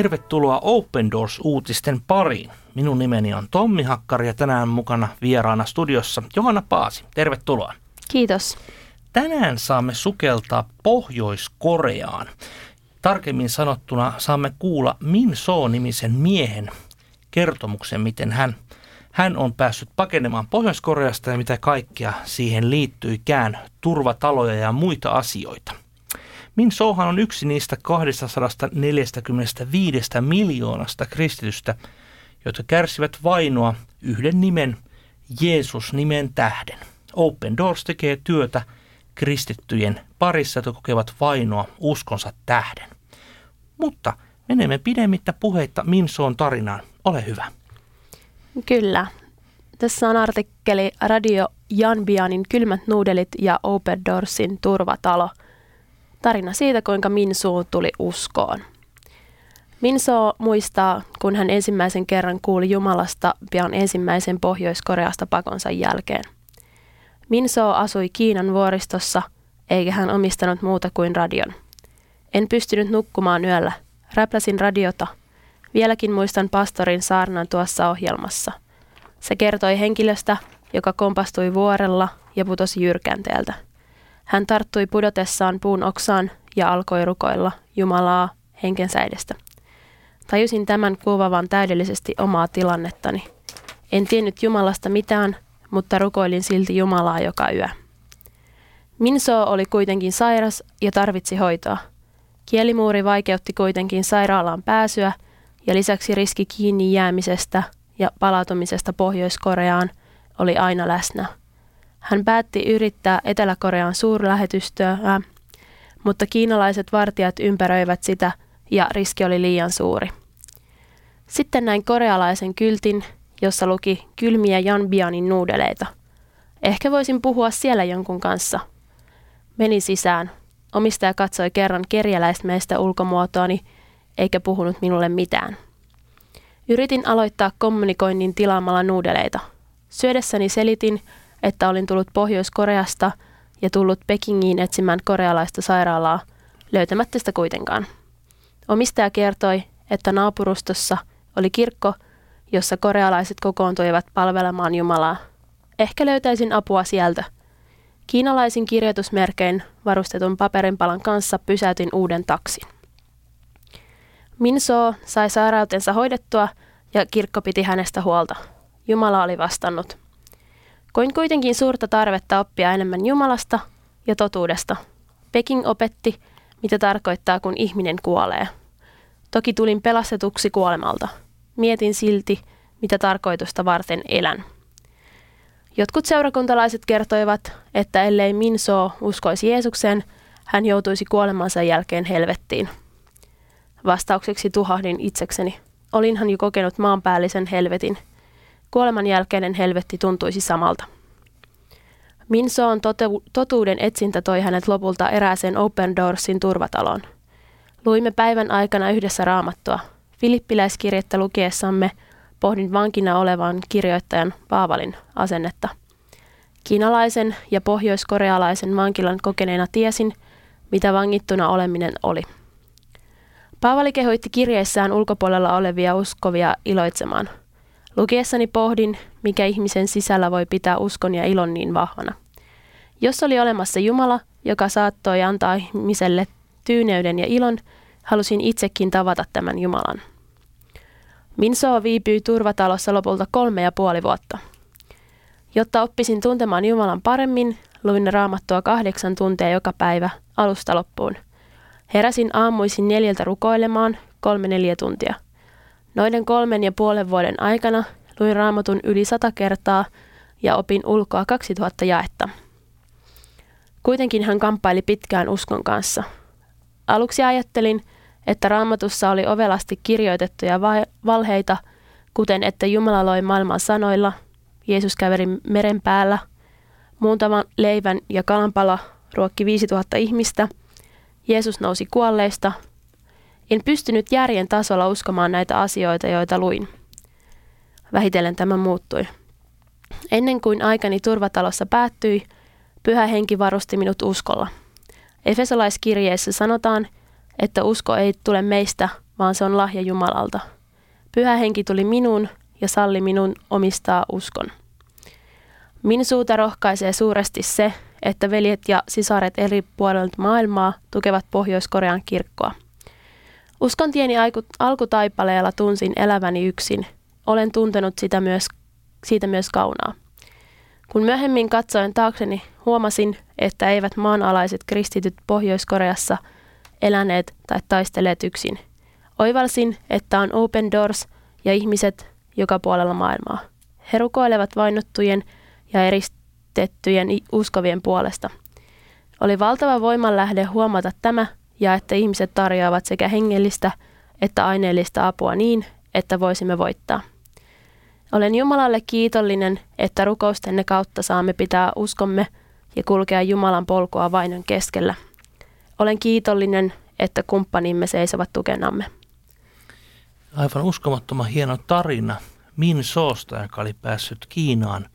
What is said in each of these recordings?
Tervetuloa Open Doors-uutisten pariin. Minun nimeni on Tommi Hakkari ja tänään mukana vieraana studiossa Johanna Paasi. Tervetuloa. Kiitos. Tänään saamme sukeltaa Pohjois-Koreaan. Tarkemmin sanottuna saamme kuulla Min So-nimisen miehen kertomuksen, miten hän, hän on päässyt pakenemaan Pohjois-Koreasta ja mitä kaikkea siihen liittyykään, turvataloja ja muita asioita. Min Sohan on yksi niistä 245 miljoonasta kristitystä, jotka kärsivät vainoa yhden nimen, Jeesus-nimen tähden. Open Doors tekee työtä kristittyjen parissa, jotka kokevat vainoa uskonsa tähden. Mutta menemme pidemmittä puheitta Minsoon tarinaan. Ole hyvä. Kyllä. Tässä on artikkeli Radio Janbianin kylmät nuudelit ja Open Doorsin turvatalo. Tarina siitä, kuinka Minsu tuli uskoon. Minso muistaa, kun hän ensimmäisen kerran kuuli Jumalasta pian ensimmäisen Pohjois-Koreasta pakonsa jälkeen. Minso asui Kiinan vuoristossa, eikä hän omistanut muuta kuin radion. En pystynyt nukkumaan yöllä. Räpläsin radiota. Vieläkin muistan pastorin saarnan tuossa ohjelmassa. Se kertoi henkilöstä, joka kompastui vuorella ja putosi jyrkänteeltä. Hän tarttui pudotessaan puun oksaan ja alkoi rukoilla Jumalaa henkensä edestä. Tajusin tämän kuvavan täydellisesti omaa tilannettani. En tiennyt Jumalasta mitään, mutta rukoilin silti Jumalaa joka yö. Minso oli kuitenkin sairas ja tarvitsi hoitoa. Kielimuuri vaikeutti kuitenkin sairaalaan pääsyä ja lisäksi riski kiinni jäämisestä ja palautumisesta Pohjois-Koreaan oli aina läsnä. Hän päätti yrittää Etelä-Korean suurlähetystöä, mutta kiinalaiset vartijat ympäröivät sitä ja riski oli liian suuri. Sitten näin korealaisen kyltin, jossa luki kylmiä Janbianin nuudeleita. Ehkä voisin puhua siellä jonkun kanssa. Meni sisään. Omistaja katsoi kerran kerjäläismeistä ulkomuotoani, eikä puhunut minulle mitään. Yritin aloittaa kommunikoinnin tilaamalla nuudeleita. Syödessäni selitin, että olin tullut Pohjois-Koreasta ja tullut Pekingiin etsimään korealaista sairaalaa, löytämättä sitä kuitenkaan. Omistaja kertoi, että naapurustossa oli kirkko, jossa korealaiset kokoontuivat palvelemaan Jumalaa. Ehkä löytäisin apua sieltä. Kiinalaisin kirjoitusmerkein varustetun paperinpalan kanssa pysäytin uuden taksin. Minso sai sairautensa hoidettua ja kirkko piti hänestä huolta. Jumala oli vastannut. Koin kuitenkin suurta tarvetta oppia enemmän Jumalasta ja totuudesta. Peking opetti, mitä tarkoittaa, kun ihminen kuolee. Toki tulin pelastetuksi kuolemalta. Mietin silti, mitä tarkoitusta varten elän. Jotkut seurakuntalaiset kertoivat, että ellei Minso uskoisi Jeesukseen, hän joutuisi kuolemansa jälkeen helvettiin. Vastaukseksi tuhahdin itsekseni. Olinhan jo kokenut maanpäällisen helvetin – Kuoleman jälkeinen helvetti tuntuisi samalta. Minsoon tote- totuuden etsintä toi hänet lopulta erääseen Open Doorsin turvataloon. Luimme päivän aikana yhdessä raamattua. Filippiläiskirjettä lukiessamme pohdin vankina olevan kirjoittajan Paavalin asennetta. Kiinalaisen ja pohjoiskorealaisen vankilan kokeneena tiesin, mitä vangittuna oleminen oli. Paavali kehoitti kirjeissään ulkopuolella olevia uskovia iloitsemaan – Lukiessani pohdin, mikä ihmisen sisällä voi pitää uskon ja ilon niin vahvana. Jos oli olemassa Jumala, joka saattoi antaa ihmiselle tyyneyden ja ilon, halusin itsekin tavata tämän Jumalan. Minso viipyi turvatalossa lopulta kolme ja puoli vuotta. Jotta oppisin tuntemaan Jumalan paremmin, luin raamattua kahdeksan tuntia joka päivä alusta loppuun. Heräsin aamuisin neljältä rukoilemaan kolme neljä tuntia – Noiden kolmen ja puolen vuoden aikana luin raamatun yli sata kertaa ja opin ulkoa 2000 jaetta. Kuitenkin hän kamppaili pitkään uskon kanssa. Aluksi ajattelin, että raamatussa oli ovelasti kirjoitettuja valheita, kuten että Jumala loi maailman sanoilla, Jeesus käveli meren päällä, muutaman leivän ja kalanpala ruokki 5000 ihmistä, Jeesus nousi kuolleista – en pystynyt järjen tasolla uskomaan näitä asioita, joita luin. Vähitellen tämä muuttui. Ennen kuin aikani turvatalossa päättyi, pyhä henki varusti minut uskolla. Efesolaiskirjeessä sanotaan, että usko ei tule meistä, vaan se on lahja Jumalalta. Pyhä henki tuli minuun ja salli minun omistaa uskon. Min suuta rohkaisee suuresti se, että veljet ja sisaret eri puolilta maailmaa tukevat Pohjois-Korean kirkkoa. Uskon tieni alkutaipaleella tunsin eläväni yksin. Olen tuntenut sitä myös, siitä myös kaunaa. Kun myöhemmin katsoin taakseni, huomasin, että eivät maanalaiset kristityt Pohjois-Koreassa eläneet tai taisteleet yksin. Oivalsin, että on open doors ja ihmiset joka puolella maailmaa. He rukoilevat vainottujen ja eristettyjen uskovien puolesta. Oli valtava voimanlähde huomata tämä ja että ihmiset tarjoavat sekä hengellistä että aineellista apua niin, että voisimme voittaa. Olen Jumalalle kiitollinen, että rukoustenne kautta saamme pitää uskomme ja kulkea Jumalan polkua vainon keskellä. Olen kiitollinen, että kumppanimme seisovat tukenamme. Aivan uskomattoman hieno tarina Min Soosta, joka oli päässyt Kiinaan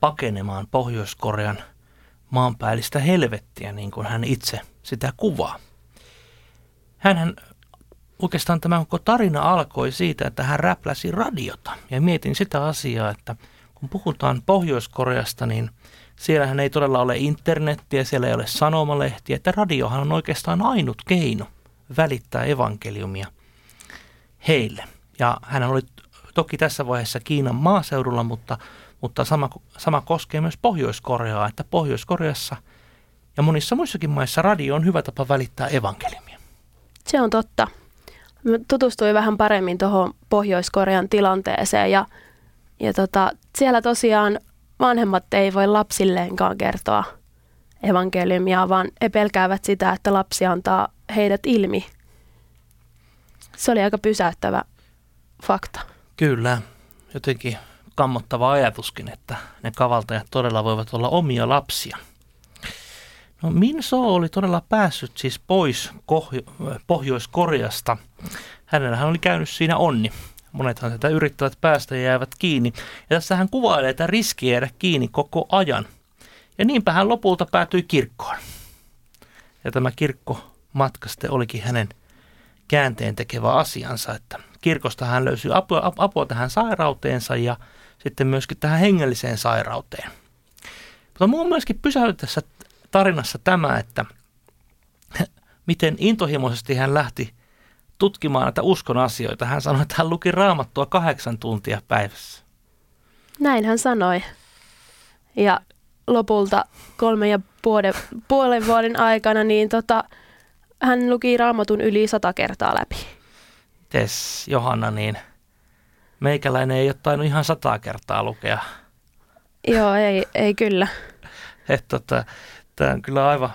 pakenemaan Pohjois-Korean maanpäällistä helvettiä, niin kuin hän itse sitä kuvaa. Hänhän oikeastaan tämä koko tarina alkoi siitä, että hän räpläsi radiota. Ja mietin sitä asiaa, että kun puhutaan Pohjois-Koreasta, niin siellähän ei todella ole internettiä, siellä ei ole sanomalehtiä, että radiohan on oikeastaan ainut keino välittää evankeliumia heille. Ja hän oli toki tässä vaiheessa Kiinan maaseudulla, mutta, mutta sama, sama koskee myös Pohjois-Koreaa, että Pohjois-Koreassa ja monissa muissakin maissa radio on hyvä tapa välittää evankeliumia. Se on totta. Mä tutustuin vähän paremmin tuohon Pohjois-Korean tilanteeseen ja, ja tota, siellä tosiaan vanhemmat ei voi lapsilleenkaan kertoa evankeliumia, vaan he pelkäävät sitä, että lapsi antaa heidät ilmi. Se oli aika pysäyttävä fakta. Kyllä, jotenkin kammottava ajatuskin, että ne kavaltajat todella voivat olla omia lapsia – No Minso oli todella päässyt siis pois Pohjois-Koreasta. Hänellähän oli käynyt siinä onni. Monethan sitä yrittävät päästä ja jäävät kiinni. Ja tässä hän kuvailee tätä riskiä jäädä kiinni koko ajan. Ja niinpä hän lopulta päätyi kirkkoon. Ja tämä kirkko matkaste olikin hänen käänteen tekevä asiansa, että kirkosta hän löysi apua, apua tähän sairauteensa ja sitten myöskin tähän hengelliseen sairauteen. Mutta minua myöskin pysäytti tässä tarinassa tämä, että miten intohimoisesti hän lähti tutkimaan näitä uskon asioita. Hän sanoi, että hän luki raamattua kahdeksan tuntia päivässä. Näin hän sanoi. Ja lopulta kolme ja puolen, puolen vuoden aikana niin tota, hän luki raamatun yli sata kertaa läpi. Tes Johanna, niin meikäläinen ei ole tainnut ihan sata kertaa lukea. Joo, ei, ei kyllä. Et tota, Tämä on kyllä aivan,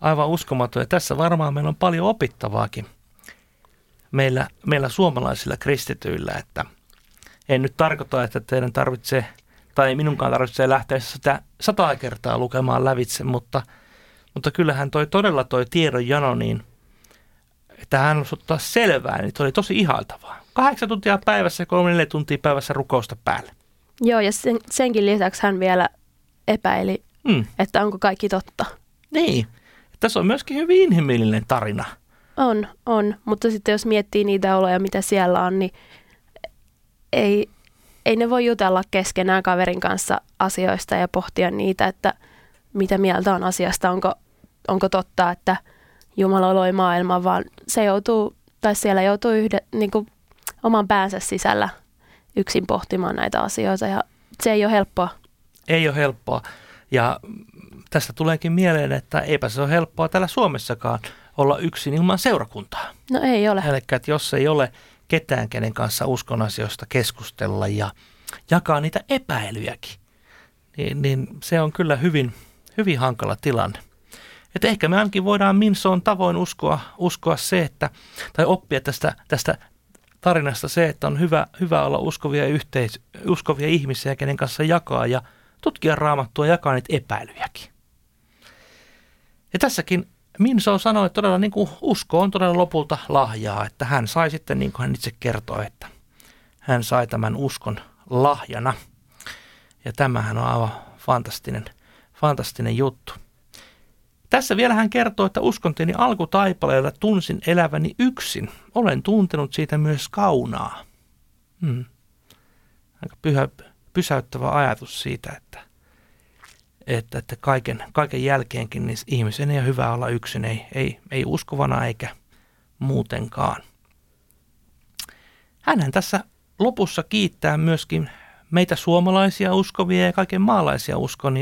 aivan uskomaton ja tässä varmaan meillä on paljon opittavaakin meillä, meillä suomalaisilla kristityillä, että en nyt tarkoita, että teidän tarvitsee tai minunkaan tarvitsee lähteä sitä sata kertaa lukemaan lävitse, mutta, mutta kyllähän toi todella toi tiedon jano, niin että hän on ottaa selvää, niin oli tosi ihaltavaa. Kahdeksan tuntia päivässä kolme tuntia päivässä rukousta päälle. Joo, ja sen, senkin lisäksi hän vielä epäili mm. että onko kaikki totta. Niin. Tässä on myöskin hyvin inhimillinen tarina. On, on. Mutta sitten jos miettii niitä oloja, mitä siellä on, niin ei, ei ne voi jutella keskenään kaverin kanssa asioista ja pohtia niitä, että mitä mieltä on asiasta, onko, onko totta, että Jumala loi maailman, vaan se joutuu, tai siellä joutuu yhde, niin kuin oman päänsä sisällä yksin pohtimaan näitä asioita ja se ei ole helppoa. Ei ole helppoa. Ja tästä tuleekin mieleen, että eipä se ole helppoa täällä Suomessakaan olla yksin ilman seurakuntaa. No ei ole. Eli että jos ei ole ketään, kenen kanssa uskon asioista keskustella ja jakaa niitä epäilyjäkin, niin, niin se on kyllä hyvin, hyvin hankala tilanne. Et ehkä me ainakin voidaan Minsoon tavoin uskoa, uskoa se, että, tai oppia tästä, tästä tarinasta se, että on hyvä, hyvä olla uskovia, yhteis, uskovia ihmisiä, kenen kanssa jakaa ja tutkia raamattua ja jakaa niitä epäilyjäkin. Ja tässäkin Minso sanoi, että todella niin kuin usko on todella lopulta lahjaa, että hän sai sitten, niin kuin hän itse kertoi, että hän sai tämän uskon lahjana. Ja tämähän on aivan fantastinen, fantastinen juttu. Tässä vielä hän kertoo, että uskontieni alkutaipaleella tunsin eläväni yksin. Olen tuntenut siitä myös kaunaa. Hmm. Aika pyhä, pysäyttävä ajatus siitä, että, että, että kaiken, kaiken jälkeenkin niin ihmisen ei ole hyvä olla yksin, ei, ei, ei uskovana eikä muutenkaan. Hänhän tässä lopussa kiittää myöskin meitä suomalaisia uskovia ja kaiken maalaisia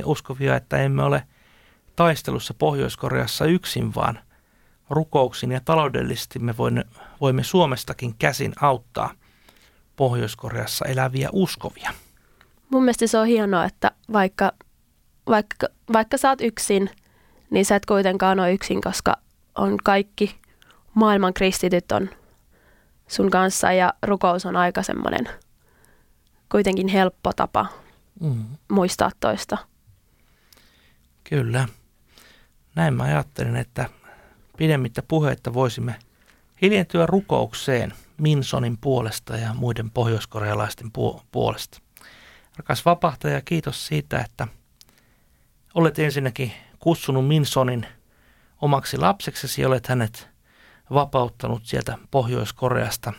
uskovia, että emme ole taistelussa Pohjois-Koreassa yksin, vaan rukouksin ja taloudellisesti me voimme Suomestakin käsin auttaa Pohjois-Koreassa eläviä uskovia. Mun mielestä se on hienoa, että vaikka, vaikka, vaikka sä oot yksin, niin sä et kuitenkaan ole yksin, koska on kaikki maailman kristityt on sun kanssa ja rukous on aika semmoinen kuitenkin helppo tapa mm. muistaa toista. Kyllä. Näin mä ajattelin, että pidemmittä puhetta voisimme hiljentyä rukoukseen Minsonin puolesta ja muiden pohjoiskorealaisten puolesta. Rakas vapahtaja, kiitos siitä, että olet ensinnäkin kutsunut Minsonin omaksi lapseksesi, olet hänet vapauttanut sieltä Pohjois-Koreasta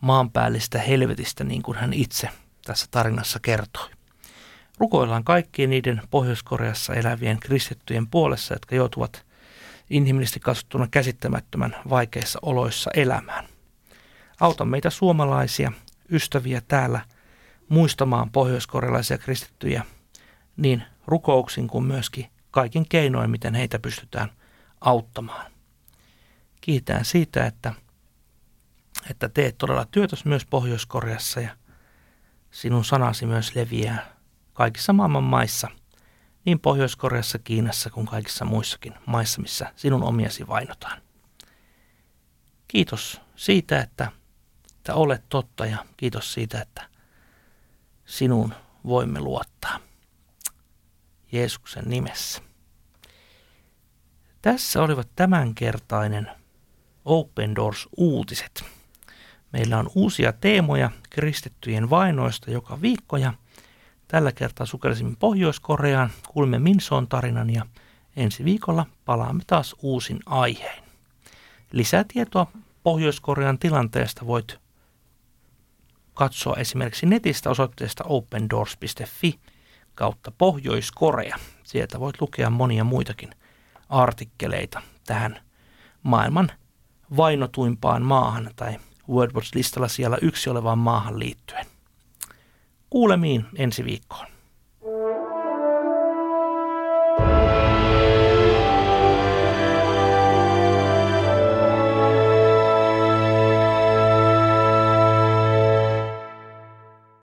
maanpäällistä helvetistä, niin kuin hän itse tässä tarinassa kertoi. Rukoillaan kaikkien niiden Pohjois-Koreassa elävien kristittyjen puolessa, jotka joutuvat inhimillisesti katsottuna käsittämättömän vaikeissa oloissa elämään. Auta meitä suomalaisia, ystäviä täällä muistamaan pohjoiskorealaisia kristittyjä niin rukouksin kuin myöskin kaikin keinoin, miten heitä pystytään auttamaan. Kiitän siitä, että, että teet todella työtös myös Pohjois-Koreassa ja sinun sanasi myös leviää kaikissa maailman maissa, niin Pohjois-Koreassa, Kiinassa kuin kaikissa muissakin maissa, missä sinun omiasi vainotaan. Kiitos siitä, että, että olet totta ja kiitos siitä, että sinuun voimme luottaa. Jeesuksen nimessä. Tässä olivat tämänkertainen Open Doors-uutiset. Meillä on uusia teemoja kristittyjen vainoista joka viikko ja tällä kertaa sukelsimme Pohjois-Koreaan, kuulimme Minsoon tarinan ja ensi viikolla palaamme taas uusin aiheen. Lisätietoa Pohjois-Korean tilanteesta voit katsoa esimerkiksi netistä osoitteesta opendoors.fi kautta Pohjois-Korea. Sieltä voit lukea monia muitakin artikkeleita tähän maailman vainotuimpaan maahan tai WordWatch-listalla siellä yksi olevaan maahan liittyen. Kuulemiin ensi viikkoon.